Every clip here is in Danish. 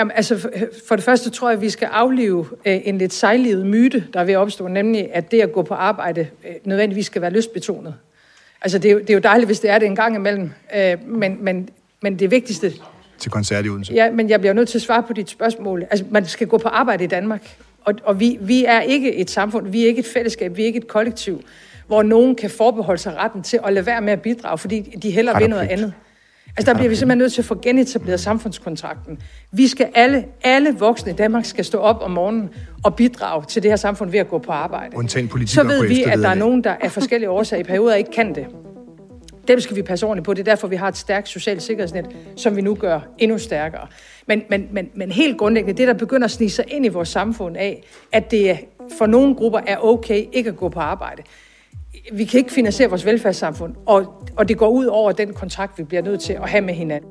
Jamen, altså, for- for det første tror jeg, at vi skal aflive øh, en lidt sejlivet myte, der er ved at opstå, nemlig at det at gå på arbejde øh, nødvendigvis skal være lystbetonet. Altså, det er, jo, det er jo dejligt, hvis det er det en gang imellem, øh, men, men, men det vigtigste, til koncert i Odense. Ja, men jeg bliver nødt til at svare på dit spørgsmål. Altså, man skal gå på arbejde i Danmark. Og, og vi, vi er ikke et samfund, vi er ikke et fællesskab, vi er ikke et kollektiv, hvor nogen kan forbeholde sig retten til at lade være med at bidrage, fordi de hellere vil noget andet. Altså, der bliver vi simpelthen nødt til at få genetableret samfundskontrakten. Vi skal alle, alle voksne i Danmark skal stå op om morgenen og bidrage til det her samfund ved at gå på arbejde. Undtagen Så ved vi, at der er nogen, der af forskellige årsager i perioder ikke kan det. Dem skal vi passe ordentligt på. Det er derfor, vi har et stærkt socialt sikkerhedsnet, som vi nu gør endnu stærkere. Men, men, men, men helt grundlæggende, det der begynder at snige sig ind i vores samfund af, at det for nogle grupper er okay ikke at gå på arbejde. Vi kan ikke finansiere vores velfærdssamfund, og, og det går ud over den kontrakt, vi bliver nødt til at have med hinanden.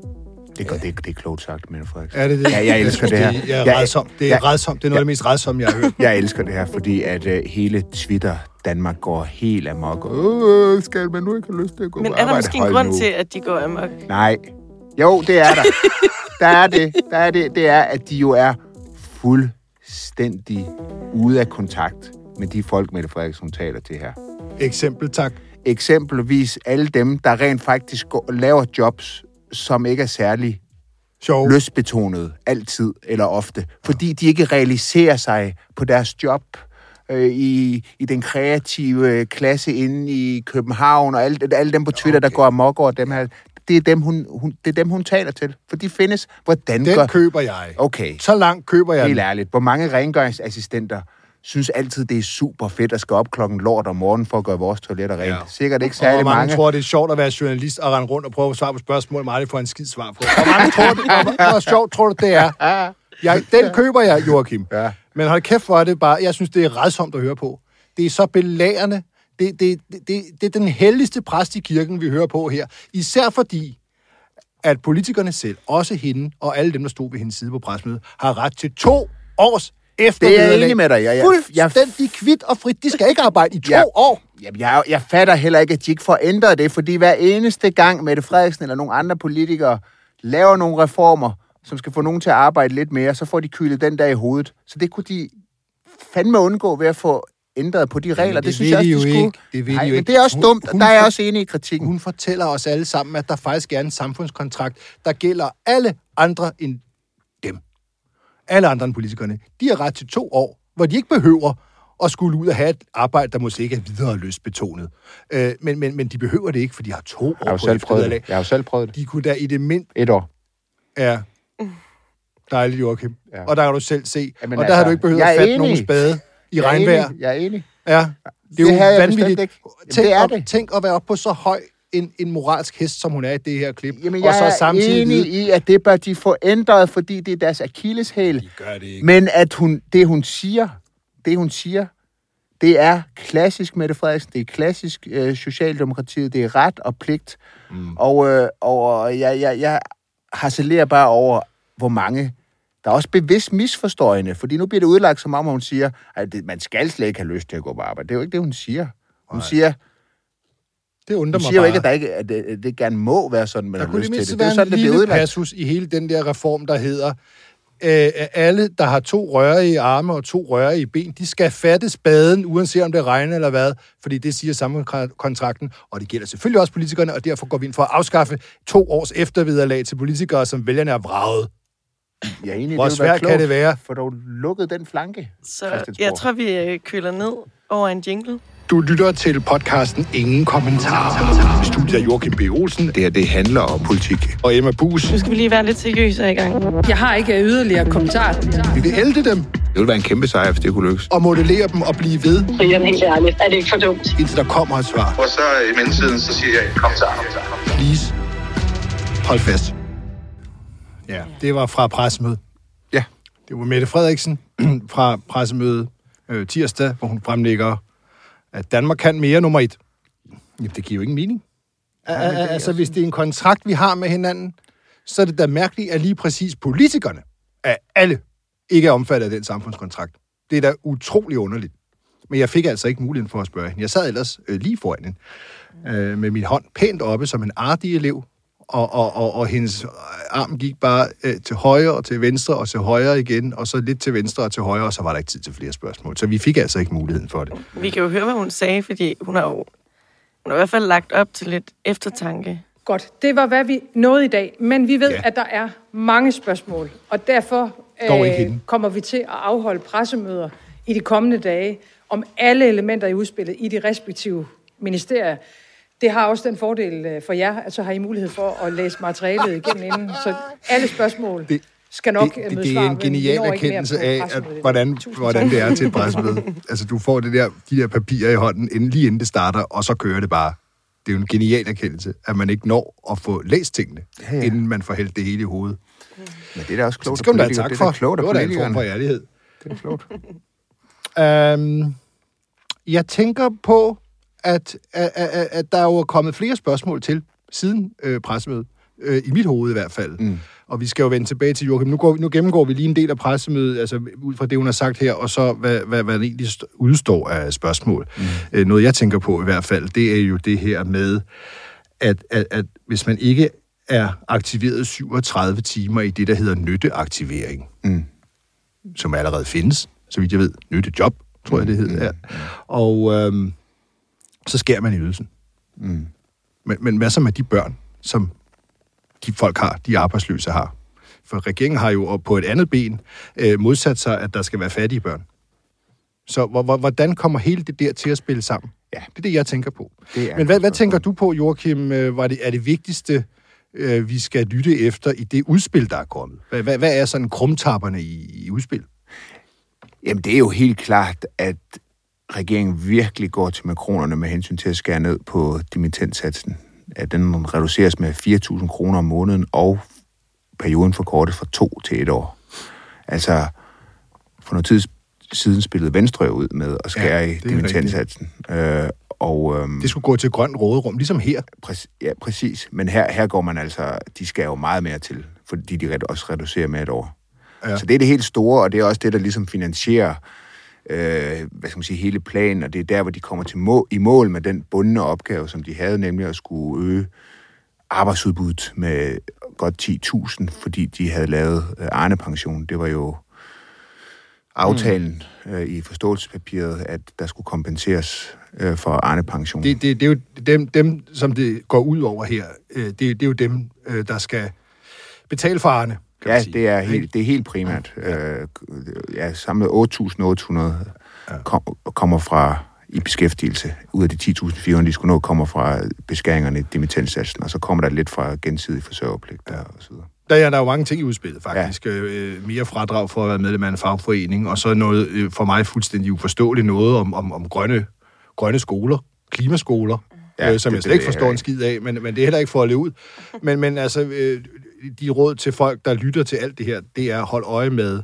Det, er, det, det er klogt sagt, Mette Frederiksen. Er det det? Ja, jeg elsker det her. Det, jeg er Jeg- redsom. det er jeg- redsomt. Det er noget af det mest redsomme, jeg har hørt. Jeg elsker det her, fordi at uh, hele Twitter Danmark går helt amok. Øh, skal man nu ikke have lyst til at gå Men på er der måske en grund nu. til, at de går amok? Nej. Jo, det er der. der er det. Der er det. Det er, at de jo er fuldstændig ude af kontakt med de folk, Mette Frederiksen taler til her. Eksempel, tak. Eksempelvis alle dem, der rent faktisk går, laver jobs, som ikke er særlig Sjov. lystbetonet altid eller ofte, fordi de ikke realiserer sig på deres job øh, i, i den kreative klasse inde i København, og alle, alle dem på Twitter, okay. der går amok over dem her. Det er dem, hun, hun, det er dem, hun taler til. For de findes. Hvordan Den gør... køber jeg. Okay, Så langt køber jeg helt ærligt. Hvor mange rengøringsassistenter synes altid, det er super fedt at skal op klokken lort om morgenen for at gøre vores toiletter rent. Ja. Sikkert ikke Og hvor særlig mange, mange. tror, det er sjovt at være journalist og rende rundt og prøve at svare på spørgsmål, man aldrig får en skid svar på. Hvor mange tror du, hvor, hvor sjovt tror du, det er? Jeg, den køber jeg, Joachim. Ja. Men hold kæft for det bare. Jeg synes, det er redsomt at høre på. Det er så belærende. Det, det, det, det, det er den helligste præst i kirken, vi hører på her. Især fordi, at politikerne selv, også hende og alle dem, der stod ved hendes side på presmødet, har ret til to års eftervederlag. enig med dig. Jeg- jeg- Fuldstændig kvidt og frit. De skal ikke arbejde i to Ja. år. Jamen, jeg, jeg fatter heller ikke, at de ikke får ændret det, fordi hver eneste gang Mette Frederiksen eller nogle andre politikere laver nogle reformer, som skal få nogen til at arbejde lidt mere, så får de kylet den der i hovedet. Så det kunne de fandme undgå ved at få ændret på de regler. det det, synes jeg de også, de jo skulle. ikke. Det vil de Nej, jo men ikke. det er også Hun- dumt, hun der er jeg også enig i kritikken. Hun fortæller os alle sammen, at der faktisk er en samfundskontrakt, der gælder alle andre end. Alle andre end politikerne. De har ret til to år, hvor de ikke behøver at skulle ud og have et arbejde, der måske ikke er videre lystbetonet. Øh, men, men, men de behøver det ikke, for de har to år Jeg har jo på selv prøvet det. Jeg har jo selv prøvet det. De kunne da i det mind... Et år. Ja. Dejligt, Joachim. Ja. Og der kan du selv se. Jamen og der har altså, du ikke behøvet at er fatte enig. nogen spade i Jeg er regnvejr. enig. Jeg er enig. Ja, det er Det jo havde jeg vanvittigt. Tænk, det er op, det. tænk at være oppe på så høj en, en moralsk hest, som hun er i det her klip. Jamen, og jeg så er samtidig enig i, at det bør de få ændret, fordi det er deres akilleshæl. De gør det ikke. Men at hun, det hun siger, det hun siger, det er klassisk Mette Frederiksen, det er klassisk øh, Socialdemokratiet, det er ret og pligt. Mm. Og, øh, og jeg, jeg, jeg harcelerer bare over, hvor mange, der også bevidst misforstår hende. Fordi nu bliver det udlagt som om, hun siger, at man skal slet ikke have lyst til at gå på arbejde. Det er jo ikke det, hun siger. Hun Nej. siger, Det undrer mig siger jo bare. ikke, at, der ikke, at, det, at det gerne må være sådan, man der har lyst det til det. Det er være jo sådan, en det bliver lille udlagt. passus i hele den der reform, der hedder, øh, alle, der har to rørige arme og to rørige ben, de skal fatte spaden, uanset om det regner eller hvad, fordi det siger samfundskontrakten, og det gælder selvfølgelig også politikerne, og derfor går vi ind for at afskaffe to års eftervederlag til politikere, som vælgerne er vraget. Jeg er enig, Hvor svært kan det være? For dog lukket den flanke. Så jeg tror, vi øh, køler ned over en jingle. Du lytter til podcasten Ingen Kommentarer. Studiet er Joachim B. Olsen Det her, det handler om politik. og Emma Bus. Nu skal vi lige være lidt seriøse i gang. Jeg har ikke yderligere kommentarer. Vi vil elde dem Det ville være en kæmpe sejr, hvis det kunne lykkes. og modellere dem og blive ved, Brian, helt ærligt, er det ikke for dumt? indtil der kommer et svar. Og så i mellemtiden, så siger jeg, kom så, kom så, kom så. Please. Hold fast. Ja, det var fra pressemødet. Ja. Det var Mette Frederiksen fra pressemødet øh, tirsdag, hvor hun fremlægger, at Danmark kan mere nummer et. Jamen, det giver jo ingen mening. Ja, altså, hvis det er en kontrakt, vi har med hinanden, så er det da mærkeligt, at lige præcis politikerne af alle ikke er omfattet af den samfundskontrakt. Det er da utrolig underligt. Men jeg fik altså ikke muligheden for at spørge hende. Jeg sad ellers øh, lige foran hende, øh, med min hånd pænt oppe som en artig elev, og, og, og, og hendes arm gik bare øh, til højre og til venstre og til højre igen, og så lidt til venstre og til højre, og så var der ikke tid til flere spørgsmål. Så vi fik altså ikke muligheden for det. Vi kan jo høre, hvad hun sagde, fordi hun har jo hun har i hvert fald lagt op til lidt eftertanke. Godt, det var, hvad vi nåede i dag. Men vi ved, Ja. at der er mange spørgsmål, og derfor hende. kommer vi til at afholde pressemøder i de kommende dage om alle elementer i udspillet i de respektive ministerier. Det har også den fordel øh, for jer, at så har I mulighed for at læse materialet igennem inden. Så alle spørgsmål Det- skal nok det, øh, det, det er en genial når ikke mere erkendelse af, at, hvordan, Tusind hvordan tak. det er til et pressemøde. altså, du får det der, de der papirer i hånden, inden, lige inden det starter, og så kører det bare. Det er jo en genial erkendelse, at man ikke når at få læst tingene, ja, ja. inden man får hældt det hele i hovedet. Men det er da også Så klogt det skal man da tak Det er for. klogt Det var da en form for ærlighed. Det er klogt. Um, jeg tænker på, at, at, at, at der er jo kommet flere spørgsmål til siden øh, pressemødet. Øh, I mit hoved i hvert fald. Mm. Og vi skal jo vende tilbage til Joachim. Nu, går, nu gennemgår vi lige en del af pressemødet, altså ud fra det, hun har sagt her, og så hvad, hvad, hvad der egentlig st- udstår af spørgsmål. Mm. Øh, noget, jeg tænker på i hvert fald, det er jo det her med, at, at, at hvis man ikke er aktiveret 37 timer i det, der hedder nytteaktivering, Mm. som allerede findes, så vidt jeg ved, nyttejob, tror jeg det hedder. Ja. Og øhm, så skærer man i ydelsen. Mm. Men, men hvad så med de børn, som de folk har, de arbejdsløse har? For regeringen har jo på et andet ben øh, modsat sig, at der skal være fattige børn. Så hvor, hvor, hvordan kommer hele det der til at spille sammen? Ja. Det er det, jeg tænker på. Det er Men hvad, hvad tænker du på, Joachim, øh, var det, er det vigtigste, øh, vi skal lytte efter i det udspil, der er kommet? Hvad, hvad, hvad er sådan krumtapperne i, i udspil? Jamen, det er jo helt klart, at regeringen virkelig går til makronerne med hensyn til at skære ned på dimittentsatsen. At den reduceres med 4.000 kroner om måneden, og perioden forkortes fra to til et år. Altså, for noget tid siden spillede Venstre ud med at skære Ja, i dimittentsatsen. Øh, og, øhm, Det skulle gå til grønt råderum, ligesom her. Præ- ja, præcis. Men her, her går man altså, de skal jo meget mere til, fordi de også reducerer med et år. Ja. Så det er det helt store, og det er også det, der ligesom finansierer øh, hvad skal man sige, hele planen, og det er der, hvor de kommer til må- i mål med den bundne opgave, som de havde, nemlig at skulle øge arbejdsudbuddet med godt 10.000, fordi de havde lavet øh, Arne-pension. Det var jo aftalen øh, i forståelsespapiret, at der skulle kompenseres øh, for Arne-pension. Det, det, det er jo dem, dem, som det går ud over her. øh, Det, det er jo dem, øh, der skal betale for Arne, kan Ja, det er helt, det er helt primært. Ja. Øh, ja, samlet 8.800 kom, kommer fra i beskæftigelse. Ud af de 10.400, de skulle nå, kommer fra beskæringerne i dimittentsatsen, og så kommer der lidt fra gensidig forsørgerpligt ja. og så videre. Der er, der er jo mange ting i udspillet, faktisk. Ja. Øh, mere fradrag for at være medlem af en fagforening, og så noget øh, for mig fuldstændig uforståeligt noget om, om, om grønne, grønne skoler, klimaskoler, ja, Ja, øh, som det- jeg slet det ikke forstår jeg en skid af, men, men det er heller ikke for at leve ud. Men, men altså, øh, de råd til folk, der lytter til alt det her, det er at holde øje med,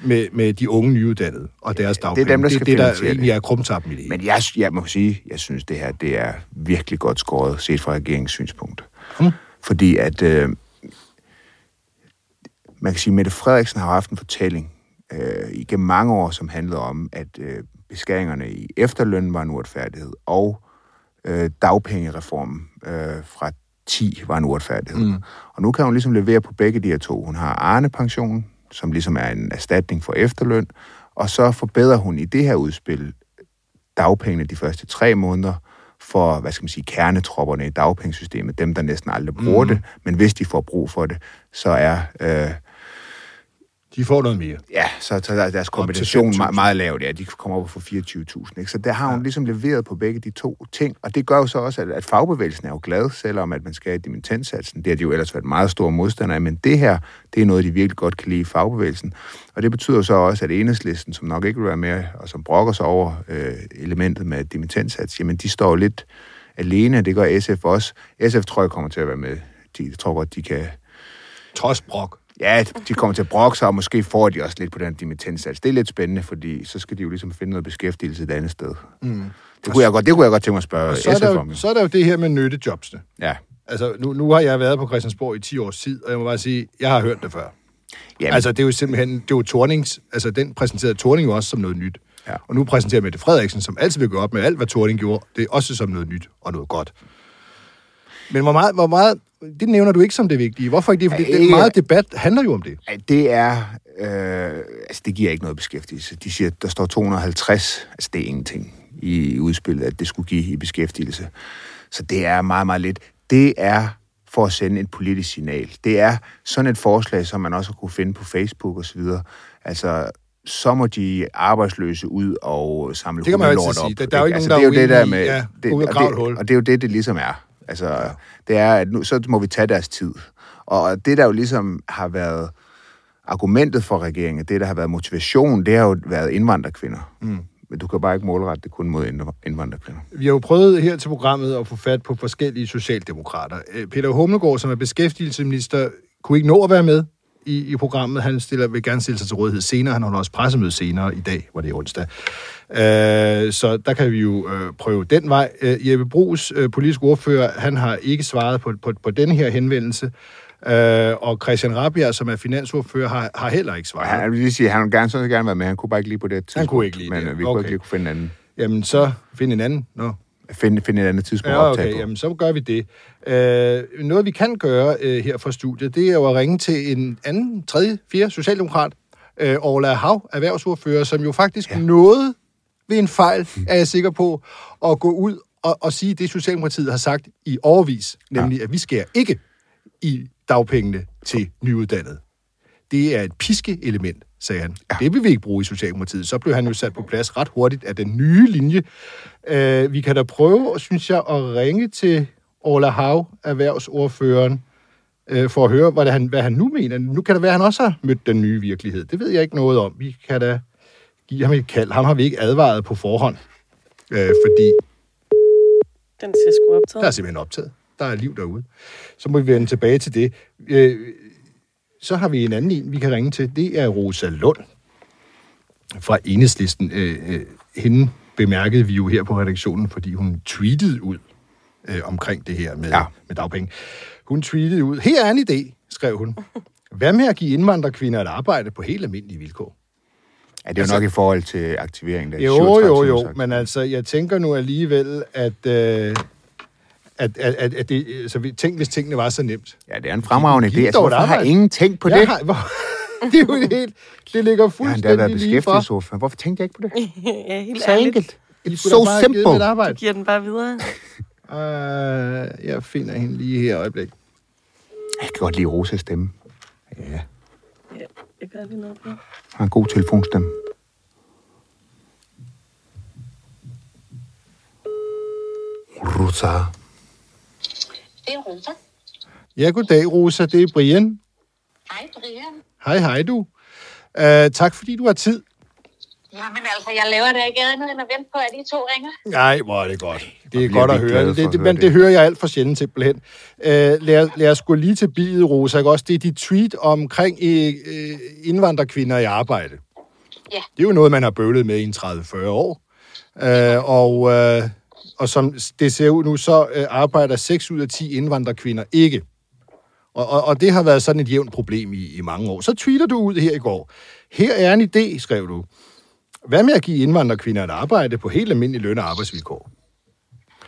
med, med de unge nyuddannede og deres dagpenge. dem, der det, skal det, der finansiere egentlig det. er krumtappen i det. Men jeg, jeg må sige, jeg synes, det her det er virkelig godt skåret, set fra regeringens synspunkt. Hmm. Fordi at, øh, man kan sige, Mette Frederiksen har haft en fortælling øh, igennem mange år, som handlede om, at øh, beskæringerne i efterlønnen var en uretfærdighed, og øh, dagpengereformen øh, fra 10 var en uretfærdighed. Mm. Og nu kan hun ligesom levere på begge de her to. Hun har Arne-pension, som ligesom er en erstatning for efterløn, og så forbedrer hun i det her udspil dagpengene de første tre måneder for, hvad skal man sige, kernetropperne i dagpengesystemet, dem der næsten aldrig bruger mm. det, men hvis de får brug for det, så er øh, De får noget mere. Ja, så, så der- deres kompensation 5.000. meget, meget lavt. Ja, de kommer op på 24.000. Ikke? Så der har hun ligesom leveret på begge de to ting. Og det gør jo så også, at, at fagbevægelsen er jo glad, selvom at man skal have dimittentsatsen. Det har de jo ellers været meget store modstandere af. Men det her, det er noget, de virkelig godt kan lide i fagbevægelsen. Og det betyder så også, at enhedslisten, som nok ikke vil være med, og som brokker sig over øh, elementet med dimittentsats, jamen de står lidt alene. Det gør SF også. SF tror jeg kommer til at være med. De tror godt, de kan Trods brok. Ja, de kommer til at brokke sig, og måske får de også lidt på den dimittentsats. Det er lidt spændende, fordi så skal de jo ligesom finde noget beskæftigelse et andet sted. Mm. Det, kunne jeg godt, det kunne jeg godt tænke mig at spørge Så SF om. jo. så er der jo det her med nyttejobsene. Ja. Altså, nu, nu har jeg været på Christiansborg i 10 års tid, og jeg må bare sige, jeg har hørt det før. Jamen, Altså, det er jo simpelthen, det er jo Tornings, altså den præsenterede Torning jo også som noget nyt. Ja. Og nu præsenterer Mette Frederiksen, som altid vil gå op med alt, hvad Torning gjorde, det er også som noget nyt og noget godt. Men hvor meget, hvor meget det nævner du ikke som det vigtige. Hvorfor ikke det? Fordi det er ikke- meget debat handler jo om det. Det er... Øh, altså, det giver ikke noget beskæftigelse. De siger, at der står 250. Altså, det er ingenting i udspillet, at det skulle give i beskæftigelse. Så det er meget, meget lidt. Det er for at sende et politisk signal. Det er sådan et forslag, som man også kunne finde på Facebook og så videre. Altså, så må de arbejdsløse ud og samle Det kan man altid sige. op, Der- der er jo ikke Altså, nogen, der det er jo det der uenige i, med, ja, det, og det, og det er jo det, det ligesom er. Altså, det er, at nu, så må vi tage deres tid. Og det, der jo ligesom har været argumentet for regeringen, det, der har været motivation, det har jo været indvandrerkvinder. Mm. Men du kan bare ikke målrette det kun mod indv- indvandrerkvinder. Vi har jo prøvet her til programmet at få fat på forskellige socialdemokrater. Øh, Peter Hummelgaard, som er beskæftigelsesminister, kunne ikke nå at være med i, i programmet. Han stiller, vil gerne stille sig til rådighed senere. Han holder også pressemøde senere i dag, hvor det er onsdag. Øh, så der kan vi jo øh, prøve den vej. Øh, Jeppe Brugs, øh, politisk ordfører, han har ikke svaret på, på, på denne her henvendelse. Øh, og Christian Rabia, som er finansordfører, har, har heller ikke svaret. han, jeg vil lige sige, han ville gerne, så gerne være med. Han kunne bare ikke lige på det tidspunkt. kunne ikke lige Men det. vi kunne Okay. ikke lige kunne finde en anden. Jamen, så find en anden. Nå, Finde, finde et andet tidspunkt Ja, okay, på. jamen så gør vi det. Øh, noget vi kan gøre øh, her fra studiet, det er jo at ringe til en anden, tredje, fjerde socialdemokrat, øh, Orla Hav, erhvervsordfører, som jo faktisk ja. nåede ved en fejl, er jeg sikker på, at gå ud og, og sige det, Socialdemokratiet har sagt i overvis, nemlig ja. at vi skærer ikke i dagpengene til nyuddannede. Det er et piskeelement, sagde han. Ja. Det vil vi ikke bruge i Socialdemokratiet. Så blev han jo sat på plads ret hurtigt af den nye linje. Uh, vi kan da prøve, synes jeg, at ringe til Orla Hav, erhvervsordføreren, uh, for at høre, hvad, det, han, hvad han nu mener. Nu kan det være, at han også har mødt den nye virkelighed. Det ved jeg ikke noget om. Vi kan da give ham et kald. Ham har vi ikke advaret på forhånd, uh, fordi Den ser sgu optaget. der er simpelthen optaget. Der er liv derude. Så må vi vende tilbage til det. Øh, så har vi en anden en, vi kan ringe til. Det er Rosa Lund fra Enhedslisten. Øh, øh, hende bemærkede vi jo her på redaktionen, fordi hun tweetede ud øh, omkring det her med, ja. Med dagpenge. Hun tweetede ud, her er en idé, skrev hun. Hvad med at give indvandrerkvinder et arbejde på helt almindelige vilkår? Ja, det er jo nok i forhold til aktivering. Der Jo, 37 jo, jo, men altså, jeg tænker nu alligevel, at, øh, at, at, at, at det, så vi, tænk, hvis tingene var så nemt. Ja, det er en fremragende idé. Altså, hvorfor har arbejde. ingen tænkt på jeg det? Har, hvor, det er jo helt, det ligger Jeg har endda været fuldstændig lige for. beskæftigelsesordfører. Hvorfor tænkte jeg ikke på det? ja, helt Så ærligt. enkelt. It's so simple. arbejde. Giver den bare videre. Uh, jeg finder hende lige her et øjeblik. Jeg kan godt lide Rosas stemme. Ja. Ja, jeg gør lige noget på. Han har en god telefonstemme. Rosa. Det er Rosa. ja, goddag, Rosa. Det er Brian. Hej, Brian. Hej, hej du. Uh, tak, fordi du har tid. Jamen altså, jeg laver det ikke andet end at vente på, at I to ringer. Nej, hvor er det godt. Det er godt at høre. Det, det, at men det det. hører jeg alt for sjældent simpelthen. Uh, lad, lad os gå lige til bidet, Rosa. Ikke? Også det er dit tweet omkring uh, indvandrerkvinder i arbejde. Ja. Det er jo noget, man har bøvlet med i en 30-40 år. Uh, og, uh, og som det ser ud nu, så uh, arbejder 6 ud af 10 indvandrerkvinder ikke. Og, og, og det har været sådan et jævnt problem i, i mange år. Så tweeter du ud her i går. Her er en idé, skrev du. Hvad med at give indvandrerkvinder et arbejde på helt almindelige løn- og arbejdsvilkår?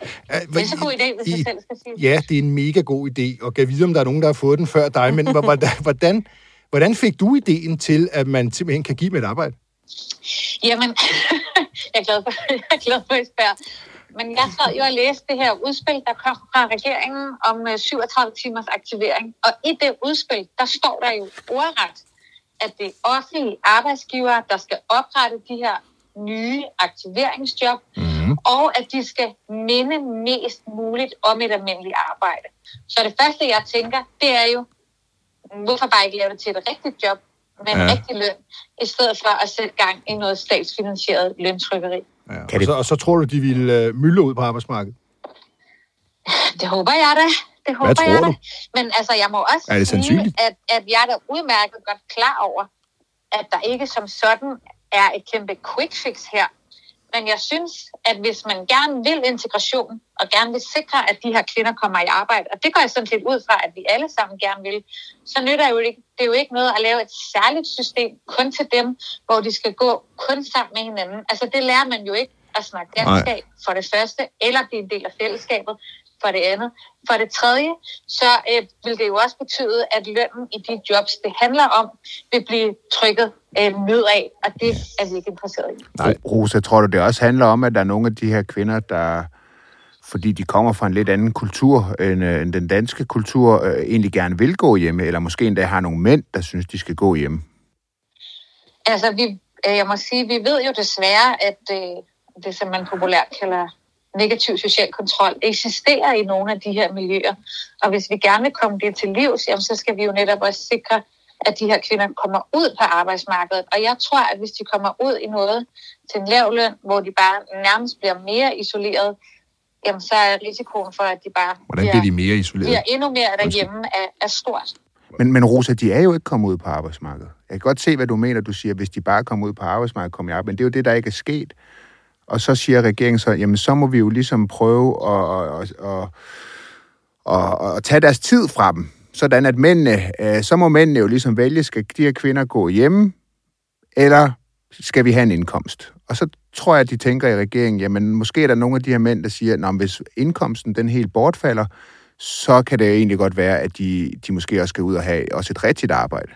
Det er så god idé, hvis jeg selv skal sige. Ja, det er en mega god idé, og kan vide, om der er nogen, der har fået den før dig, men hvor- hvordan, hvordan, fik du ideen til, at man simpelthen kan give dem et arbejde? Jamen, jeg er glad for, jeg er glad for, at I spørger. Men jeg sad jo og læste det her udspil, der kom fra regeringen om øh, 37 timers aktivering. Og i det udspil, der står der jo ordret, at det er offentlige arbejdsgivere, der skal oprette de her nye aktiveringsjob, mm. og at de skal minde mest muligt om et almindeligt arbejde. Så det første, jeg tænker, det er jo, hvorfor bare ikke lave det til et rigtigt job med en Ja. rigtig løn, i stedet for at sætte gang i noget statsfinansieret løntrykkeri. Ja. Kan Og, det- så, og så tror du, de ville øh, mylde ud på arbejdsmarkedet? Det håber jeg da. Det håber tror jeg du? da. Men altså, jeg må også Er det sige, at, at jeg er da udmærket godt klar over, at der ikke som sådan er et kæmpe quick fix her. Men jeg synes, at hvis man gerne vil integration, og gerne vil sikre, at de her kvinder kommer i arbejde, og det går jeg sådan set ud fra, at vi alle sammen gerne vil, så nytter jo ikke, det er jo ikke noget at lave et særligt system kun til dem, hvor de skal gå kun sammen med hinanden. Altså det lærer man jo ikke at snakke dansk af for det første, eller blive en del af fællesskabet. For det andet. For det tredje, så øh, vil det jo også betyde, at lønnen i de jobs, det handler om, vil blive trykket øh, nedad, og det er vi ikke interesseret i. Nej. Rosa, tror du, det også handler om, at der er nogle af de her kvinder, der fordi de kommer fra en lidt anden kultur end, øh, end den danske kultur, øh, egentlig gerne vil gå hjemme, eller måske endda har nogle mænd, der synes, de skal gå hjemme? Altså, vi, øh, jeg må sige, vi ved jo desværre, at øh, det, som man populært kalder negativ social kontrol, eksisterer i nogle af de her miljøer. Og hvis vi gerne vil komme det til livs, jamen, så skal vi jo netop også sikre, at de her kvinder kommer ud på arbejdsmarkedet. Og jeg tror, at hvis de kommer ud i noget til en lav løn, hvor de bare nærmest bliver mere isoleret, jamen så er risikoen for, at de bare Hvordan bliver de mere isoleret? bliver endnu mere derhjemme, er, er stort. Men, men Rosa, de er jo ikke kommet ud på arbejdsmarkedet. Jeg kan godt se, hvad du mener, du siger, hvis de bare kommer ud på arbejdsmarkedet, kommer i arbejde. Men det er jo det, der ikke er sket. Og så siger regeringen så, jamen så må vi jo ligesom prøve at, at, at, at, at tage deres tid fra dem. Sådan at mændene, øh, så må mændene jo ligesom vælge, skal de her kvinder gå hjemme, eller skal vi have en indkomst? Og så tror jeg, at de tænker i regeringen, jamen måske er der nogle af de her mænd, der siger, at hvis indkomsten den helt bortfalder, så kan det egentlig godt være, at de, de måske også skal ud og have også et rigtigt arbejde.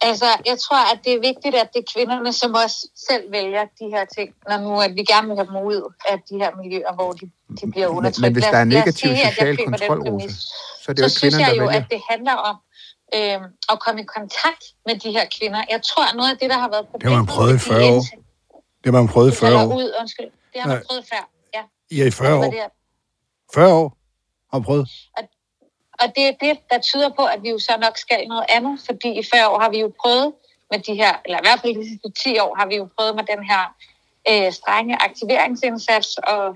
Altså, jeg tror, at det er vigtigt, at det er kvinderne, som også selv vælger de her ting, når nu at vi gerne vil have dem ud af de her miljøer, hvor de, de bliver undertrykt. Men, men hvis der er negativ sige, social kontrol, Rosa, så er det jo så ikke synes kvinderne, jeg jo, at det handler om øh, at komme i kontakt med de her kvinder. Jeg tror, at noget af det, der har været Det har man problemet... prøvet i med de 40 år. Det har man prøvet i 40 falder år. Ud, undskyld. Det har man prøvet før, ja. I er i 40 Hvor år. det er- 40 år har man prøvet. Og det er det, der tyder på, at vi jo så nok skal noget andet, fordi i 40 år har vi jo prøvet med de her, eller i hvert fald de sidste 10 år har vi jo prøvet med den her øh, strenge aktiveringsindsats og,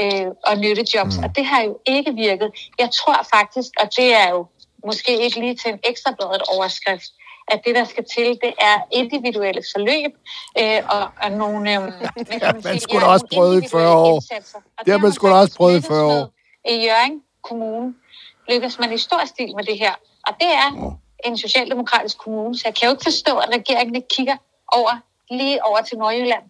øh, og nyttejobs, mm. og det har jo ikke virket. Jeg tror faktisk, og det er jo måske ikke lige til en ekstrabladet overskrift, at det, der skal til, det er individuelle forløb øh, og, og nogle... Øh, hvad kan man sige, skulle da også prøvet i 40 år. indsatser. Og Det har man da også prøvet i lykkedes 40 år. I Jørgen Kommune lykkes man i stor stil med det her. Og det er en socialdemokratisk kommune, så jeg kan jo ikke forstå, at regeringen ikke kigger over, lige over til Nordjylland,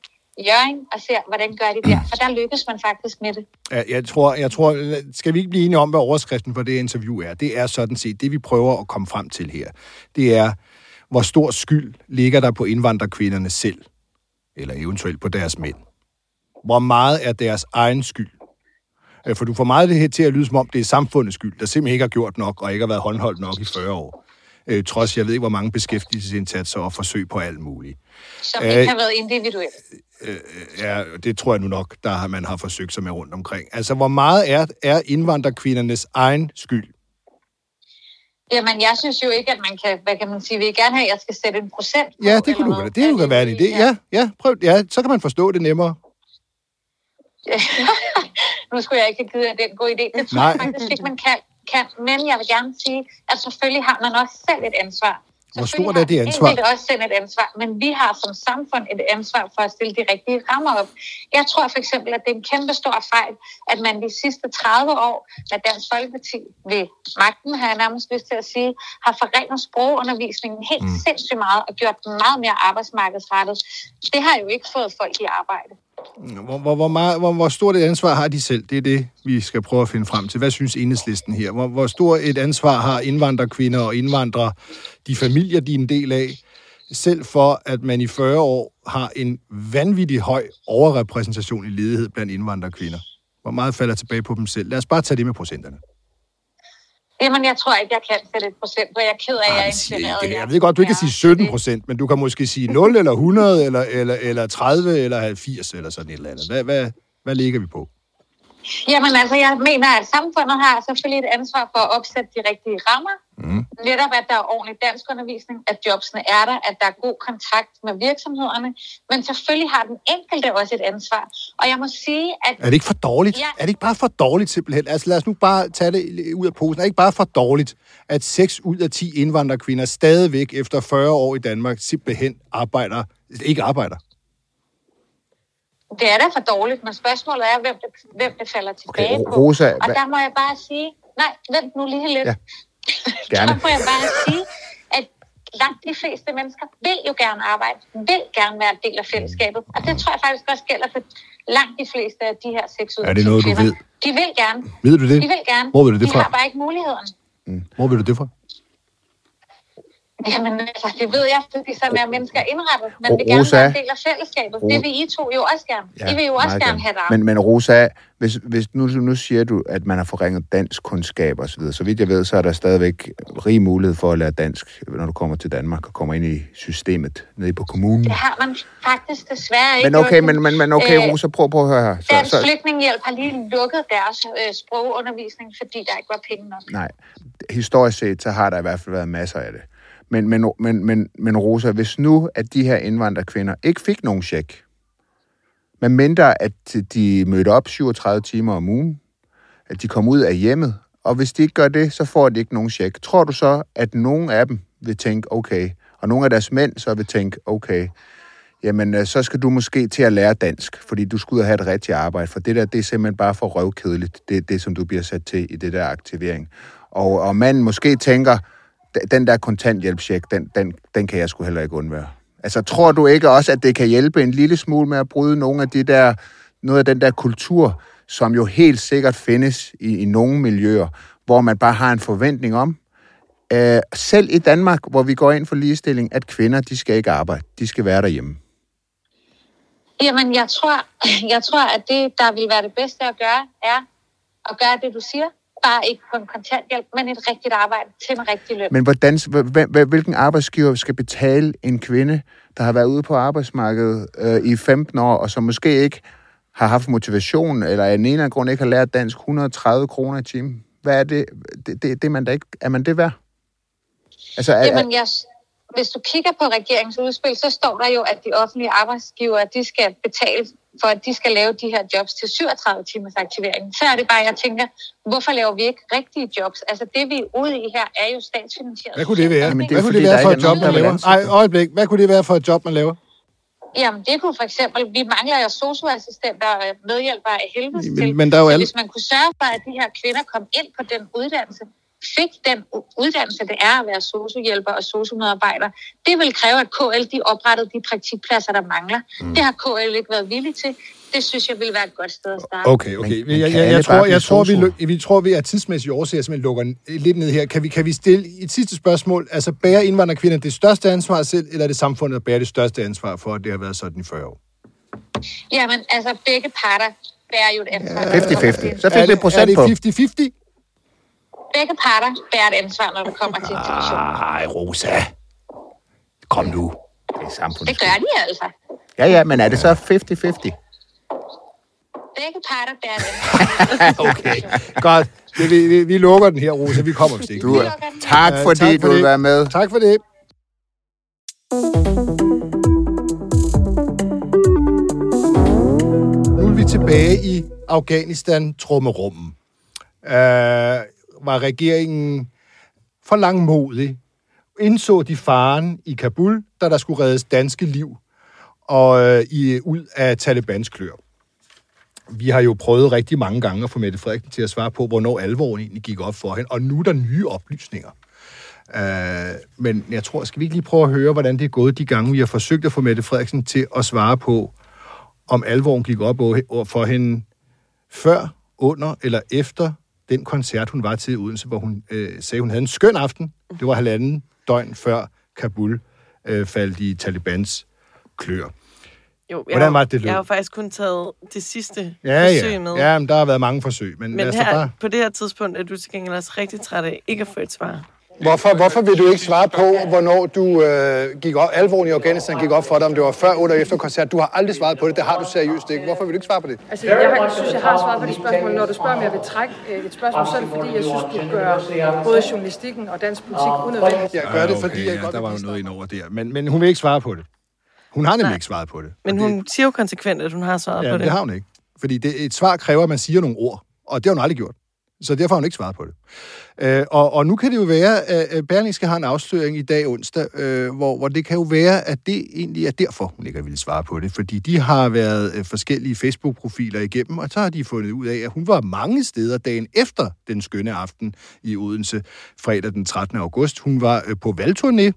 Jørgen, og ser, hvordan gør de der. For der lykkes man faktisk med det. Ja, Jeg tror, jeg tror, skal vi ikke blive enige om, hvad overskriften for det interview er? Det er sådan set, det vi prøver at komme frem til her. Det er, hvor stor skyld ligger der på indvandrerkvinderne selv, eller eventuelt på deres mænd. Hvor meget er deres egen skyld? Øh, For du får meget af det her til at lyde som om, det er samfundets skyld, der simpelthen ikke har gjort nok, og ikke har været håndholdt nok i 40 år. Øh, trods, jeg ved ikke, hvor mange beskæftigelsesindsatser og forsøg på alt muligt. Som Øh, ikke har været individuelt. Ja, det tror jeg nu nok, der har, man har forsøgt sig med rundt omkring. Altså, hvor meget er, er indvandrerkvindernes egen skyld? Jamen, jeg synes jo ikke, at man kan, hvad kan man sige, vil I gerne have, at jeg skal sætte en procent på, Ja, det kunne du godt. Det kunne være en idé. Ja, ja, prøv, ja, så kan man forstå det nemmere. nu skulle jeg ikke have givet den gode idé. Det tror Nej. jeg faktisk ikke, man kan, kan. Men jeg vil gerne sige, at selvfølgelig har man også selv et ansvar. Hvor Selvfølgelig stort er det har ansvar? enkelte også selv et ansvar, men vi har som samfund et ansvar for at stille de rigtige rammer op. Jeg tror for eksempel, at det er en kæmpe stor fejl, at man de sidste 30 år med Dansk Folkeparti ved magten, har jeg nærmest lyst til at sige, har forringet sprogundervisningen helt mm. sindssygt meget og gjort den meget mere arbejdsmarkedsrettet. Det har jo ikke fået folk i arbejde. Hvor, hvor, hvor, meget, hvor, hvor stort et ansvar har de selv? Det er det, vi skal prøve at finde frem til. Hvad synes enhedslisten her? Hvor, hvor stort et ansvar har indvandrerkvinder og indvandrere, de familier, de er en del af, selv for, at man i 40 år har en vanvittig høj overrepræsentation i ledighed blandt indvandrerkvinder? Hvor meget falder tilbage på dem selv? Lad os bare tage det med procenterne. Jamen, jeg tror ikke, jeg kan sætte et procent, og jeg er ked af, at jeg er det siger inspireret. ikke. af Jeg ved godt, du ikke kan sige 17 Det- procent, men du kan måske sige 0 eller 100 eller, eller, eller 30 eller 80 eller sådan et eller andet. Hvad, hvad, hvad ligger vi på? Jamen altså, jeg mener, at samfundet har selvfølgelig et ansvar for at opsætte de rigtige rammer. Mm. Netop, at der er ordentlig dansk undervisning, at jobsene er der, at der er god kontakt med virksomhederne. Men selvfølgelig har den enkelte også et ansvar. Og jeg må sige, at Er det ikke for dårligt? Ja. Er det ikke bare for dårligt simpelthen? Altså lad os nu bare tage det ud af posen. Er det ikke bare for dårligt, at 6 ud af 10 indvandrerkvinder stadigvæk efter 40 år i Danmark simpelthen arbejder, ikke arbejder? det er da for dårligt, men spørgsmålet er, hvem det, hvem det falder tilbage Okay, på. Rosa, Og hvad- der må jeg bare sige, nej, vent nu lige lidt. Ja, gerne. Der må jeg bare sige, at langt de fleste mennesker vil jo gerne arbejde, vil gerne være en del af fællesskabet. Og det tror jeg faktisk også gælder for langt de fleste af de her seks ud af Er det 10 noget, du kvinder. ved? De De vil gerne. Ved du det? De vil gerne. Hvor ved du det de fra? har bare ikke muligheden. Hvor ved du det fra? Jamen, altså, det ved jeg, fordi sådan er mennesker indrettet. Man vil gerne Rosa. være en del af fællesskabet. Ro- Det vil I to jo også gerne. Ja, I vil jo også gerne have det Men, men Rosa, hvis, hvis nu, nu siger du, at man har forringet dansk kundskab og så videre, så vidt jeg ved, så er der stadigvæk rig mulighed for at lære dansk, når du kommer til Danmark og kommer ind i systemet nede på kommunen. Det har man faktisk desværre ikke. Men okay, men, men, men okay, Øh, Rosa, prøv, prøv at høre her. Så, Dansk så, Flygtningehjælp har lige lukket deres øh, sprogundervisning, fordi der ikke var penge nok. nej, historisk set, så har der i hvert fald været masser af det. Men, men, men, men, men Rosa, hvis nu, at de her indvandrerkvinder ikke fik nogen check, men mindre, at de mødte op 37 timer om ugen, at de kom ud af hjemmet, og hvis de ikke gør det, så får de ikke nogen check. Tror du så, at nogen af dem vil tænke, okay, og nogle af deres mænd så vil tænke, okay, jamen øh, så skal du måske til at lære dansk, fordi du skal ud og have et rigtigt arbejde, for det der, det er simpelthen bare for røvkedeligt, det, det som du bliver sat til i det der aktivering. Og, og manden måske tænker, den der kontanthjælpscheck, den, den, den kan jeg sgu heller ikke undvære. Altså, tror du ikke også, at det kan hjælpe en lille smule med at bryde nogle af de der, noget af den der kultur, som jo helt sikkert findes i, i nogle miljøer, hvor man bare har en forventning om, øh, selv i Danmark, hvor vi går ind for ligestilling, at kvinder, de skal ikke arbejde, de skal være derhjemme. Jamen, jeg tror, jeg tror, at det, der vil være det bedste at gøre, er at gøre det, du siger. Bare ikke på en kontanthjælp, men et rigtigt arbejde til en rigtig løn. Men hvordan, hvilken arbejdsgiver skal betale en kvinde, der har været ude på arbejdsmarkedet øh, i 15 år, og som måske ikke har haft motivation, eller af en eller anden grund ikke har lært dansk 130 kroner i timen? Hvad er det? det, det, det man da ikke, er man det værd? Altså, er, Jamen, jeg, hvis du kigger på regeringens udspil, så står der jo, at de offentlige arbejdsgivere, de skal betale for, at de skal lave de her jobs til 37 timers aktivering. Så er det bare, jeg tænker, hvorfor laver vi ikke rigtige jobs? Altså, det vi er ude i her, er jo statsfinansieret. Hvad kunne det være? Jamen, det er Hvad kunne det være for et job, man laver? ansætte. Ej, øjeblik. Hvad kunne det være for et job, man laver? Jamen, det kunne for eksempel, vi mangler jo socioassistenter og medhjælpere af helvede Men- til. men der er jo Så alle- hvis man kunne sørge for, at de her kvinder kom ind på den uddannelse, fik den uddannelse, det er at være sociohjælper og sociomedarbejder, det vil kræve, at KL de oprettede de praktikpladser, der mangler. Mm. Det har KL ikke været villig til. Det synes jeg vil være et godt sted at starte. Okay, okay. Men- men jeg, jeg, jeg, tror, jeg, tror, vi, vi tror, vi er tidsmæssigt årsager, simpelthen lukker lidt ned her. Kan vi, kan vi stille et sidste spørgsmål? Altså, bærer indvandrerkvinder det største ansvar selv, eller er det samfundet, der bærer det største ansvar for, at det har været sådan i 40 år? Jamen, altså begge parter bærer jo et ansvar. 50-50. Så Er fik vi procent på. er det 50-50? Begge parter bærer et ansvar, når det kommer til integration. Ej, Rosa. Kom nu. Det er. Det gør de altså. Ja, ja, men er det så 50-50? Begge parter bærer et ansvar. Okay, godt. Vi, vi, vi, vi lukker den her, Rosa. Vi kommer vist ikke. Du, videre. tak fordi tak for du vil det. være med. Tak for det. Nu er vi tilbage i Afghanistan trummerummen. Uh, var regeringen for langmodig? Indså de faren i Kabul, da der skulle reddes danske liv og øh, i, ud af Talibans klør? Vi har jo prøvet rigtig mange gange at få Mette Frederiksen til at svare på, hvornår alvoren egentlig gik op for hende, og nu er der nye oplysninger. Øh, men jeg tror, skal vi ikke lige prøve at høre, hvordan det er gået de gange, vi har forsøgt at få Mette Frederiksen til at svare på, om alvoren gik op for hende før, under eller efter den koncert, hun var til i Odense, hvor hun øh, sagde, hun havde en skøn aften. Det var halvanden døgn før Kabul øh, faldt i Talibans klør. Jo, jeg, Hvordan var det, det lød? Jeg har faktisk kun taget det sidste Ja, forsøg ja. med. ja men der har været mange forsøg. Men, Men her, bare... på det her tidspunkt er du til gengæld også rigtig træt af ikke at få et svar. Hvorfor, hvorfor vil du ikke svare på, hvornår du øh, gik op, alvoren i Afghanistan gik op for dig, om det var før, under efter koncert? Du har aldrig svaret på det, det har du seriøst ikke. Hvorfor vil du ikke svare på det? Altså, jeg, har, synes, jeg har svaret på de spørgsmål. Når du spørger, om jeg vil trække øh, et spørgsmål, så er det fordi, jeg synes, du gør både journalistikken og dansk politik unødvendigt. Jeg gør det, fordi jeg godt der var jo noget ind over der. Men, men hun vil ikke svare på det. Hun har nemlig Nej. ikke svaret på det. Men Og det, hun siger jo konsekvent, at hun har svaret Ja, på det. det. det har hun ikke. Fordi det, et svar kræver, at man siger nogle ord. Og det har hun aldrig gjort. Så derfor har hun ikke svaret på det. Øh, og, og nu kan det jo være, at Berlingske har en afsløring i dag onsdag, øh, hvor, hvor det kan jo være, at det egentlig er derfor, hun ikke ville svare på det. Fordi de har været øh, forskellige Facebook-profiler igennem, og så har de fundet ud af, at hun var mange steder dagen efter den skønne aften i Odense, fredag den 13. august. Hun var øh, på valgturné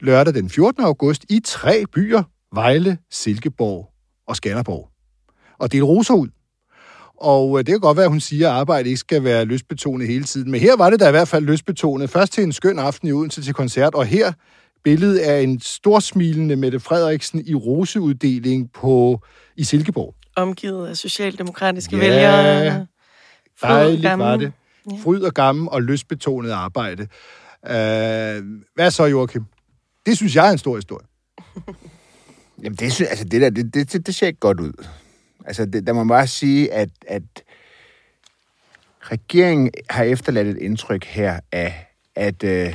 lørdag den 14. august i tre byer, Vejle, Silkeborg og Skanderborg, og det roser ud. Og øh, det kan godt være, at hun siger, at arbejde ikke skal være løsbetonet hele tiden. Men her var det da i hvert fald løsbetonet. Først til en skøn aften i Odense til koncert, og her billedet af en storsmilende Mette Frederiksen i roseuddeling på, i Silkeborg. Omgivet af socialdemokratiske Ja, vælgere. Dejligt var det. Fryd og gammel og lystbetonet arbejde. Uh, hvad så, Joachim? Det synes jeg er en stor historie. Jamen, det, sy- altså, det der, det, det, det, det ser ikke godt ud. Altså, det, der må man bare sige, at, at regeringen har efterladt et indtryk her af, at øh,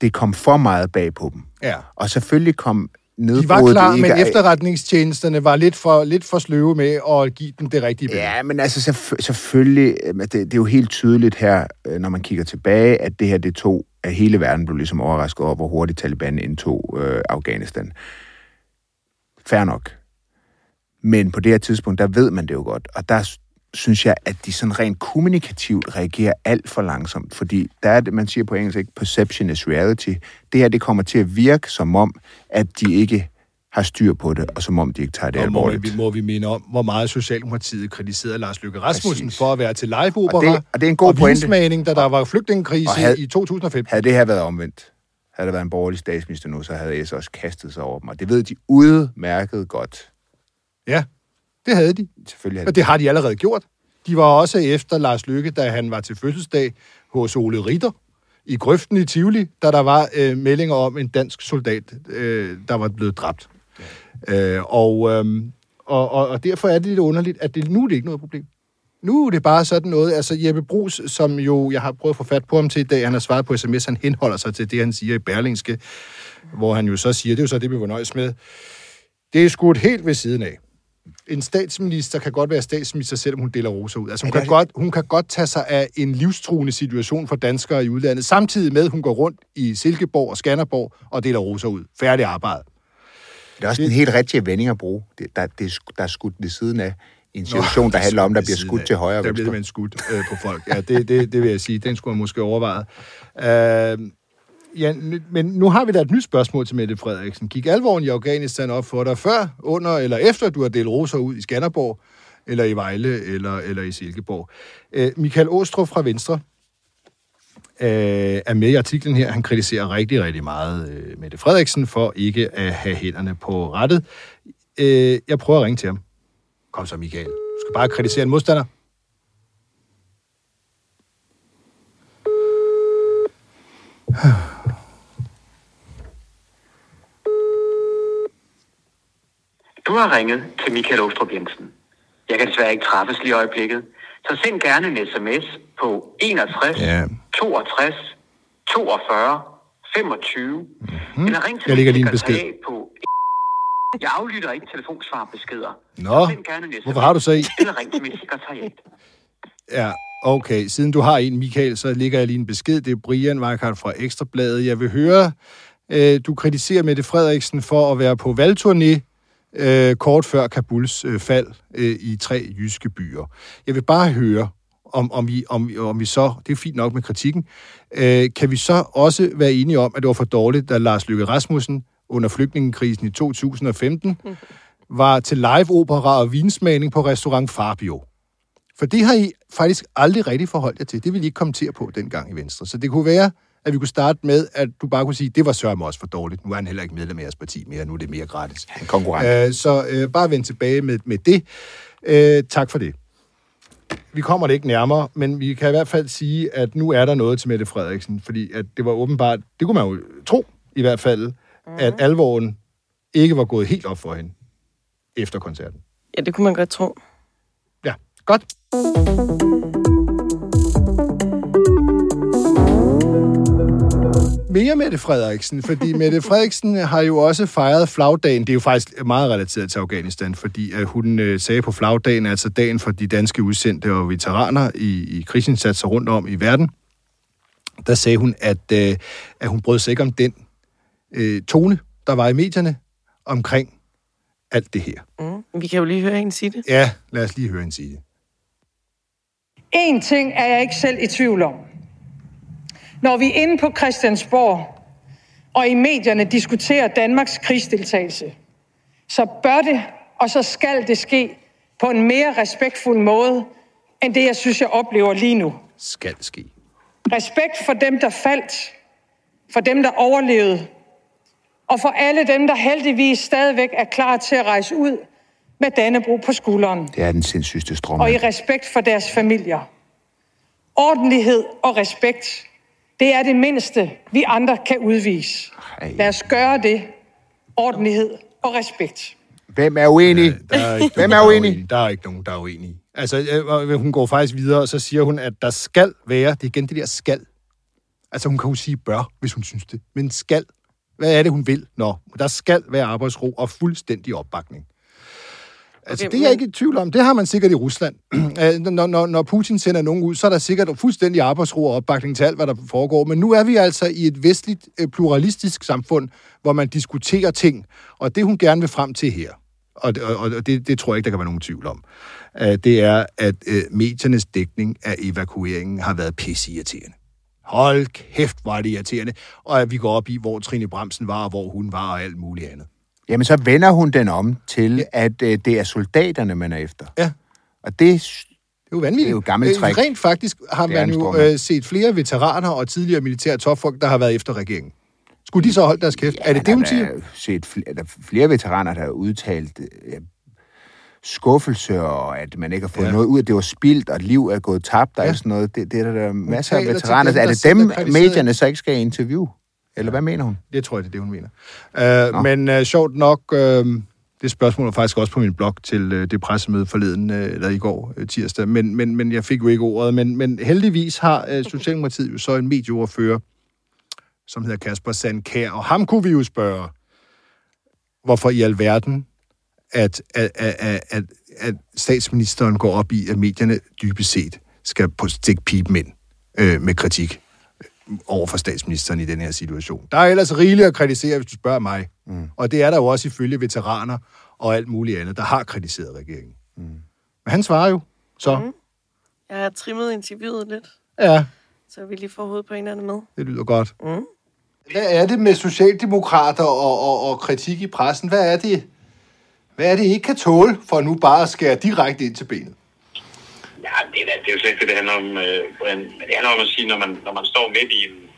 det kom for meget bag på dem. Ja. Og selvfølgelig kom De var klar, ikke men efterretningstjenesterne var lidt for, lidt for sløve med at give dem det rigtige billede. Ja, men altså selvfø- selvfølgelig, øh, det, det er jo helt tydeligt her, øh, når man kigger tilbage, at det her, det tog, at hele verden blev ligesom overrasket over, hvor hurtigt Taliban indtog øh, Afghanistan. Fair nok. Men på det her tidspunkt, der ved man det jo godt, og der synes jeg, at de sådan rent kommunikativt reagerer alt for langsomt, fordi der er det, man siger på engelsk, ikke? perception is reality. Det her, det kommer til at virke som om, at de ikke har styr på det, og som om de ikke tager det Og må alvorligt. vi, må vi minde om, hvor meget Socialdemokratiet kritiserede Lars Løkke Rasmussen Præcis. for at være til live-opera Og det- og det er en god og pointe. da der var flygtningekrise havde- i 2015. Havde det her været omvendt, havde der været en borgerlig statsminister nu, så havde S også kastet sig over dem. Og det ved de udmærket godt. Ja, det havde de. Selvfølgelig havde Og det har de allerede gjort. De var også efter Lars Løkke, da han var til fødselsdag hos Ole Ritter i grøften i Tivoli, da der var øh, meldinger om en dansk soldat, øh, der var blevet dræbt. Øh, og, øh, og, og, og derfor er det lidt underligt, at det, nu er det ikke noget problem. Nu er det bare sådan noget, altså Jeppe Brugs, som jo, jeg har prøvet at få fat på ham til i dag, han har svaret på sms, han henholder sig til det, han siger i Berlingske, hvor han jo så siger, det er jo så det, vi var nøjes med, det er skudt helt ved siden af. En statsminister kan godt være statsminister, selvom hun deler roser ud. Altså, hun, Ja, kan det- godt, hun kan godt tage sig af en livstruende situation for danskere i udlandet, samtidig med, at hun går rundt i Silkeborg og Skanderborg og deler roser ud. Færdig arbejde. Det er også en helt rigtig vending at bruge. Det, der, det, er der er skudt ved siden af en situation, der handler om, der bliver skudt til højre og Der bliver man skudt øh, på folk. Ja, det, det, det vil jeg sige. Den skulle man måske overveje. Øh, ja, men nu har vi da et nyt spørgsmål til Mette Frederiksen. Gik alvoren i Afghanistan op for dig før, under eller efter, du har delt roser ud i Skanderborg, eller i Vejle, eller, eller i Silkeborg? Øh, Michael Åstrup fra Venstre øh, er med i artiklen her. Han kritiserer rigtig, rigtig meget øh, Mette Frederiksen for ikke at have hænderne på rettet. Øh, jeg prøver at ringe til ham. Kom så, Michael. Du skal bare kritisere en modstander. Du har ringet til Michael Ostrup Jensen. Jeg kan desværre ikke træffes lige i øjeblikket, så send gerne en sms på 61 Ja. 62 42 25, mm-hmm. eller ring til Jeg lægger lige en besked. på jeg aflytter ikke telefonsvarbeskeder. Nå, Send gerne en SMS, hvorfor har du så en? Eller ring til mit sekretariat. Ja, okay. Siden du har en, Michael, så ligger jeg lige en besked. Det er Brian Weikart fra Ekstrabladet. Jeg vil høre, øh, du kritiserer Mette Frederiksen for at være på valgturné øh, kort før Kabuls øh, fald øh, i tre jyske byer. Jeg vil bare høre, om, om, vi, om, om vi så, det er fint nok med kritikken, øh, kan vi så også være enige om, at det var for dårligt, da Lars Løkke Rasmussen under flygtningekrisen i 2015 var til live-opera og vinsmagning på restaurant Fabio. For det har I faktisk aldrig rigtig forholdt jer til. Det ville I ikke kommentere på dengang i Venstre. Så det kunne være, at vi kunne starte med, at du bare kunne sige, det var sørme også for dårligt. Nu er han heller ikke medlem af jeres parti mere. Nu er det mere gratis. En konkurrent. Øh, så øh, bare vend tilbage med, med det. Øh, tak for det. Vi kommer det ikke nærmere, men vi kan i hvert fald sige, at nu er der noget til Mette Frederiksen, fordi at det var åbenbart, det kunne man jo tro i hvert fald, mm. at alvoren ikke var gået helt op for hende efter koncerten. Ja, det kunne man godt tro. Ja, godt. Mere Mette Frederiksen, fordi Mette Frederiksen har jo også fejret flagdagen. Det er jo faktisk meget relateret til Afghanistan, fordi at hun øh, sagde på flagdagen, altså dagen for de danske udsendte og veteraner i, i krigsindsatser rundt om i verden, der sagde hun, at, øh, at hun brød sig ikke om den øh, tone, der var i medierne omkring alt det her. Mm. Vi kan jo lige høre hende sige det. Ja, lad os lige høre hende sige det. En ting er jeg ikke selv i tvivl om. Når vi inde på Christiansborg og i medierne diskuterer Danmarks krigsdeltagelse, så bør det og så skal det ske på en mere respektfuld måde, end det, jeg synes, jeg oplever lige nu. Skal ske. Respekt for dem, der faldt, for dem, der overlevede, og for alle dem, der heldigvis stadigvæk er klar til at rejse ud med Dannebro på skulderen. Det er den sindssygste strøm. Og i respekt for deres familier. Ordentlighed og respekt, det er det mindste, vi andre kan udvise. Ej. Lad os gøre det. Ordentlighed og respekt. Hvem er uenig? Der er ikke Hvem nogen, er der uenig? Der er ikke nogen, der er uenige. Altså, øh, og hun går faktisk videre, og så siger hun, at der skal være, det er igen det der skal. Altså, hun kan jo sige bør, hvis hun synes det. Men skal, hvad er det, hun vil? Nå, der skal være arbejdsro og fuldstændig opbakning. Altså, Okay, det er jeg men- ikke i tvivl om. Det har man sikkert i Rusland. Øh, når, når, når Putin sender nogen ud, så er der sikkert fuldstændig arbejdsro og opbakning til alt, hvad der foregår. Men nu er vi altså i et vestligt, øh, pluralistisk samfund, hvor man diskuterer ting, og det hun gerne vil frem til her, og, det- og, og det, det tror jeg ikke, der kan være nogen tvivl om, øh, det er, at mediernes dækning af evakueringen har været pisseirriterende. Hold kæft, er det irriterende. Og at vi går op i, hvor Trine Bremsen var, og hvor hun var, og alt muligt andet. Jamen, så vender hun den om til, at øh, det er soldaterne, man er efter. Ja. Og det... Det er jo vanvittigt. Det er jo et gammelt Øh, trick. Rent faktisk har man jo øh, set flere veteraner og tidligere militære topfolk, der har været efter regeringen. Skulle de så holde deres kæft? Ja, er det det, hun siger? Der er set flere, der er flere veteraner, der har udtalt øh, skuffelse, og at man ikke har fået Ja. ja. noget ud, at det var spildt, og liv er gået tabt, og Ja. ja. sådan noget. Det, det er der, der er masser af veteraner. dem, er det dem, er medierne så ikke skal interviewe? Eller hvad mener hun? Det tror jeg, det er det, hun mener. Uh, men uh, sjovt nok, uh, det spørgsmål var faktisk også på min blog til uh, det pressemøde forleden, uh, eller i går uh, tirsdag, men, men, men jeg fik jo ikke ordet. Men, men heldigvis har uh, Socialdemokratiet jo så en medieordfører, som hedder Kasper Sandkær, og ham kunne vi jo spørge, hvorfor i alverden, at, at, at, at, at, at statsministeren går op i, at medierne dybest set skal på stik pipen ind øh, med kritik over for statsministeren i den her situation. Der er ellers rigeligt at kritisere, hvis du spørger mig. Mm. Og det er der jo også ifølge veteraner og alt muligt andet, der har kritiseret regeringen. Mm. Men han svarer jo, så mm. Jeg har trimmet interviewet lidt, ja, så vi lige får hovedet på hinanden med. det lyder godt. Mm. Hvad er det med socialdemokrater og, og, og kritik i pressen? Hvad er det, hvad er det, I ikke kan tåle for nu bare at skære direkte ind til benet? Ja, det er, det er jo slet ikke det, det handler om, øh, Brian. Men det handler om at sige, når man, når man står midt i en,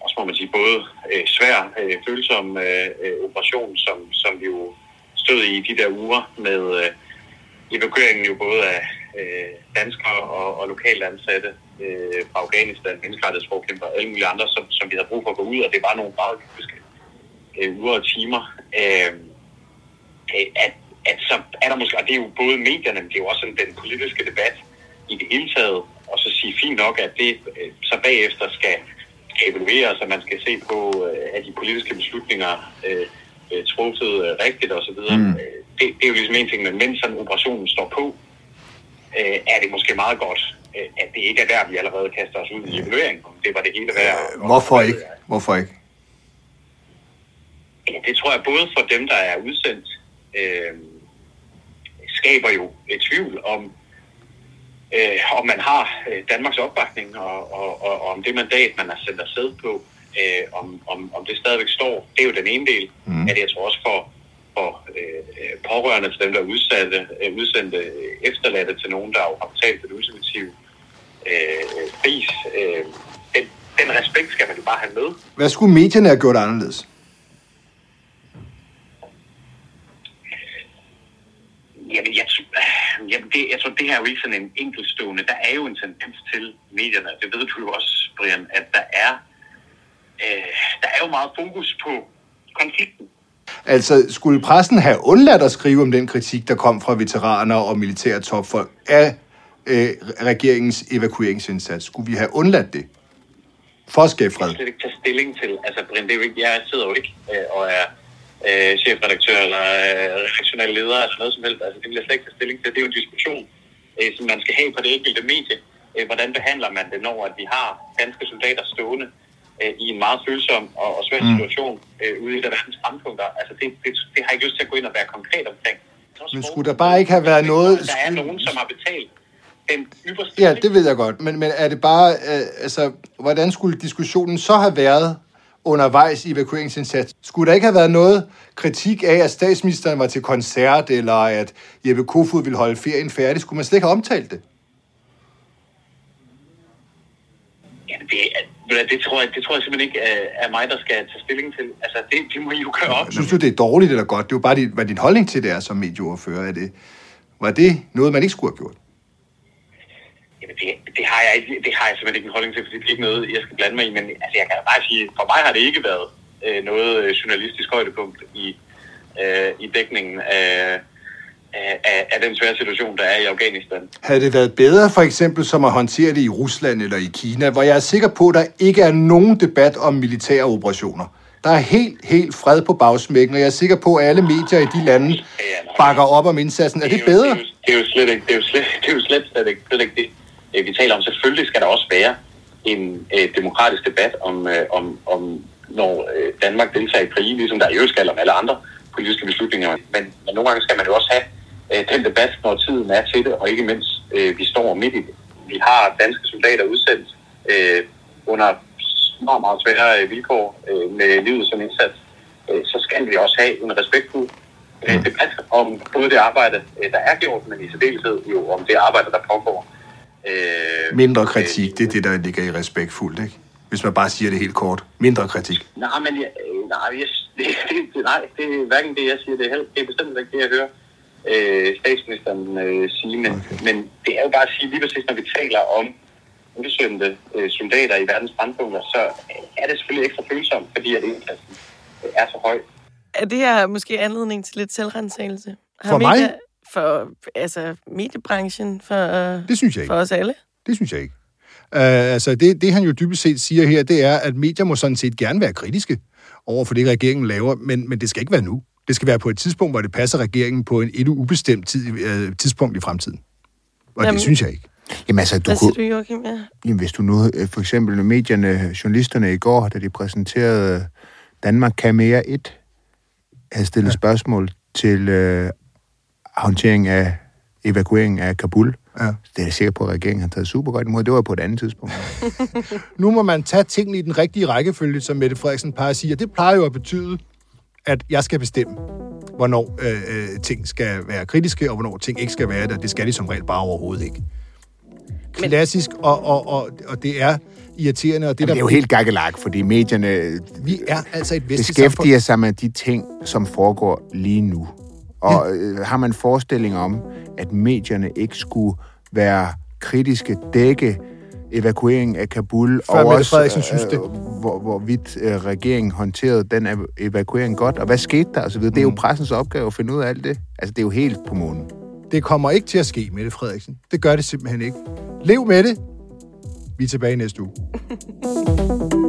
også må man sige, både øh, svær, øh, følsom øh, øh operation, som, som vi jo stod i de der uger med øh, evakueringen jo både af øh, danskere og, og lokalt ansatte øh, fra Afghanistan, menneskerettighedsforkæmper og alle mulige andre, som, som vi havde brug for at gå ud, og det var nogle meget kritiske øh, uger og timer. Øh, at, at så er der måske, og det er jo både medierne, men det er jo også sådan den politiske debat i det hele taget, og så sige fint nok, at det øh, så bagefter skal, skal evalueres, og man skal se på, øh, at de politiske beslutninger øh, øh, truffet øh, rigtigt osv. Mm. Det, det er jo ligesom en ting, men mens sådan operationen står på, øh, er det måske meget godt, øh, at det ikke er der, vi allerede kaster os ud i evaluering. Det var det hele værd. Hvorfor ikke? Hvorfor ikke? Ja, det tror jeg både for dem, der er udsendt, øh, skaber jo et tvivl om, øh, om man har øh, Danmarks opbakning, og, og, og, og om det mandat, man har sendt afsted på, øh, om, om, om det stadigvæk står. Det er jo den ene del mm. af det, jeg tror også for, for øh, pårørende til dem, der er udsatte, øh, udsendte øh, efterladte til nogen, der har betalt den ultimative øh, pris. Øh, den, den respekt skal man jo bare have med. Hvad skulle medierne have gjort anderledes? Jamen, jeg, jamen det, jeg tror, det her er jo ikke sådan en enkeltstående. Der er jo en tendens til medierne, det ved du jo også, Brian, at der er, øh, der er jo meget fokus på konflikten. Altså, skulle pressen have undladt at skrive om den kritik, der kom fra veteraner og militære topfolk af øh, regeringens evakueringsindsats? Skulle vi have undladt det? For at skabe Jeg fred. kan slet ikke tage stilling til. Altså, Brian, det er jo ikke, jeg sidder jo ikke øh, og er øh, chefredaktør eller øh, redaktionel leder eller noget som helst. Altså, det jeg slet ikke stilling til. Det er jo en diskussion, øh, som man skal have på det enkelte medie. Øh, hvordan behandler man det, når at vi har danske soldater stående øh, i en meget følsom og, og svær situation øh, ude i der verdens brandpunkter? Altså, det, det, det har jeg ikke lyst til at gå ind og være konkret omkring. Men skulle der bare ikke have været noget- Der er nogen, som har betalt den ypperste Ja, det ved jeg godt. Men, men er det bare... Øh, altså, hvordan skulle diskussionen så have været undervejs i evakueringsindsats. Skulle der ikke have været noget kritik af, at statsministeren var til koncert, eller at Jeppe Kofod ville holde ferien færdig? Skulle man slet ikke have omtalt det? Ja, det, det, tror jeg, det tror jeg simpelthen ikke er, er mig, der skal tage stilling til. Altså, det, det må I jo gøre op. Synes du, det er dårligt eller godt? Det er jo bare, dit, hvad din holdning til det er som medieordfører. Er det, var det noget, man ikke skulle have gjort? Det, det, har jeg, ikke- det har jeg simpelthen ikke en holdning til, fordi det er ikke noget, jeg skal blande mig i. Men altså, jeg kan bare sige, for mig har det ikke været øh, noget øh, journalistisk højdepunkt i, øh, i dækningen af, af, af, den svære situation, der er i Afghanistan. Havde det været bedre for eksempel som at håndtere det i Rusland eller i Kina, hvor jeg er sikker på, at der ikke er nogen debat om militære operationer. Der er helt, helt fred på bagsmækken, og jeg er sikker på, at alle medier i de lande bakker op om indsatsen. Er det jo- bedre? Det er, jo, det er jo slet ikke det. Er jo slet, det er jo slet, slet, ikke, slet ikke det, vi taler om. Selvfølgelig skal der også være en øh, demokratisk debat om, øh, om, om når øh, Danmark deltager i krige, ligesom der i øvrigt skal om alle andre politiske beslutninger. Men, men nogle gange skal man jo også have øh, den debat, når tiden er til det, og ikke mindst øh, vi står midt i det. Vi har danske soldater udsendt øh, under meget, meget svære øh, vilkår øh, med livet som indsats. Øh, så skal vi også have en respektfuld øh, debat om både det arbejde, øh, der er gjort, men i særdeleshed jo om det arbejde, der pågår. Øh, Mindre kritik, det er det, der ligger i respektfuldt, ikke? Hvis man bare siger det helt kort. Mindre kritik. Nej, men jeg, øh, nej, jeg, det, det, det, nej, det er hverken det, jeg siger, det er, heller, det er bestemt ikke det, jeg hører øh, statsministeren øh, sige, men, okay. men det er jo bare at sige, lige præcis når vi taler om udsendte øh, soldater i verdens brandpunkter, så er det selvfølgelig ekstra følsomt, fordi at indsatsen øh, er så høj. Er det her måske anledning til lidt selvrensagelse? Har For mig? medier- For altså, mediebranchen, for, Det synes jeg ikke. for os alle? Det synes jeg ikke. Uh, altså, det, det han jo dybest set siger her, det er, at medier må sådan set gerne være kritiske over for det, regeringen laver, men, men det skal ikke være nu. Det skal være på et tidspunkt, hvor det passer regeringen på en et ubestemt tid, uh, tidspunkt i fremtiden. Og Jamen, det synes jeg ikke. Jamen altså, du kunne, du, Joachim? Ja. jamen, hvis du nu, øh, for eksempel medierne, journalisterne i går, da de præsenterede øh, Danmark kan mere et, havde stillet ja. spørgsmål til øh, håndtering af evakuering af Kabul. Ja. Det er jeg sikker på, at regeringen har taget super godt imod. Det var på et andet tidspunkt. Nu må man tage tingene i den rigtige rækkefølge, som Mette Frederiksen plejer at sige, og det plejer jo at betyde, at jeg skal bestemme, hvornår øh, øh, ting skal være kritiske, og hvornår ting ikke skal være det, og det skal de som regel bare overhovedet ikke. Klassisk, og, og, og, og det er irriterende, og det, Jamen, det er jo helt gakkelak, fordi medierne Vi er altså et beskæftiger sig med de ting, som foregår lige nu. Og øh, har man forestilling om, at medierne ikke skulle være kritiske, dække evakueringen af Kabul, Før og Mette også, Frederiksen synes det. hvor, hvorvidt øh, regeringen håndterede den ev- evakuering godt, og hvad skete der osv. Det er jo Mm. pressens opgave at finde ud af alt det. Altså, det er jo helt på månen. Det kommer ikke til at ske, Mette Frederiksen. Det gør det simpelthen ikke. Lev med det. Vi er tilbage næste uge.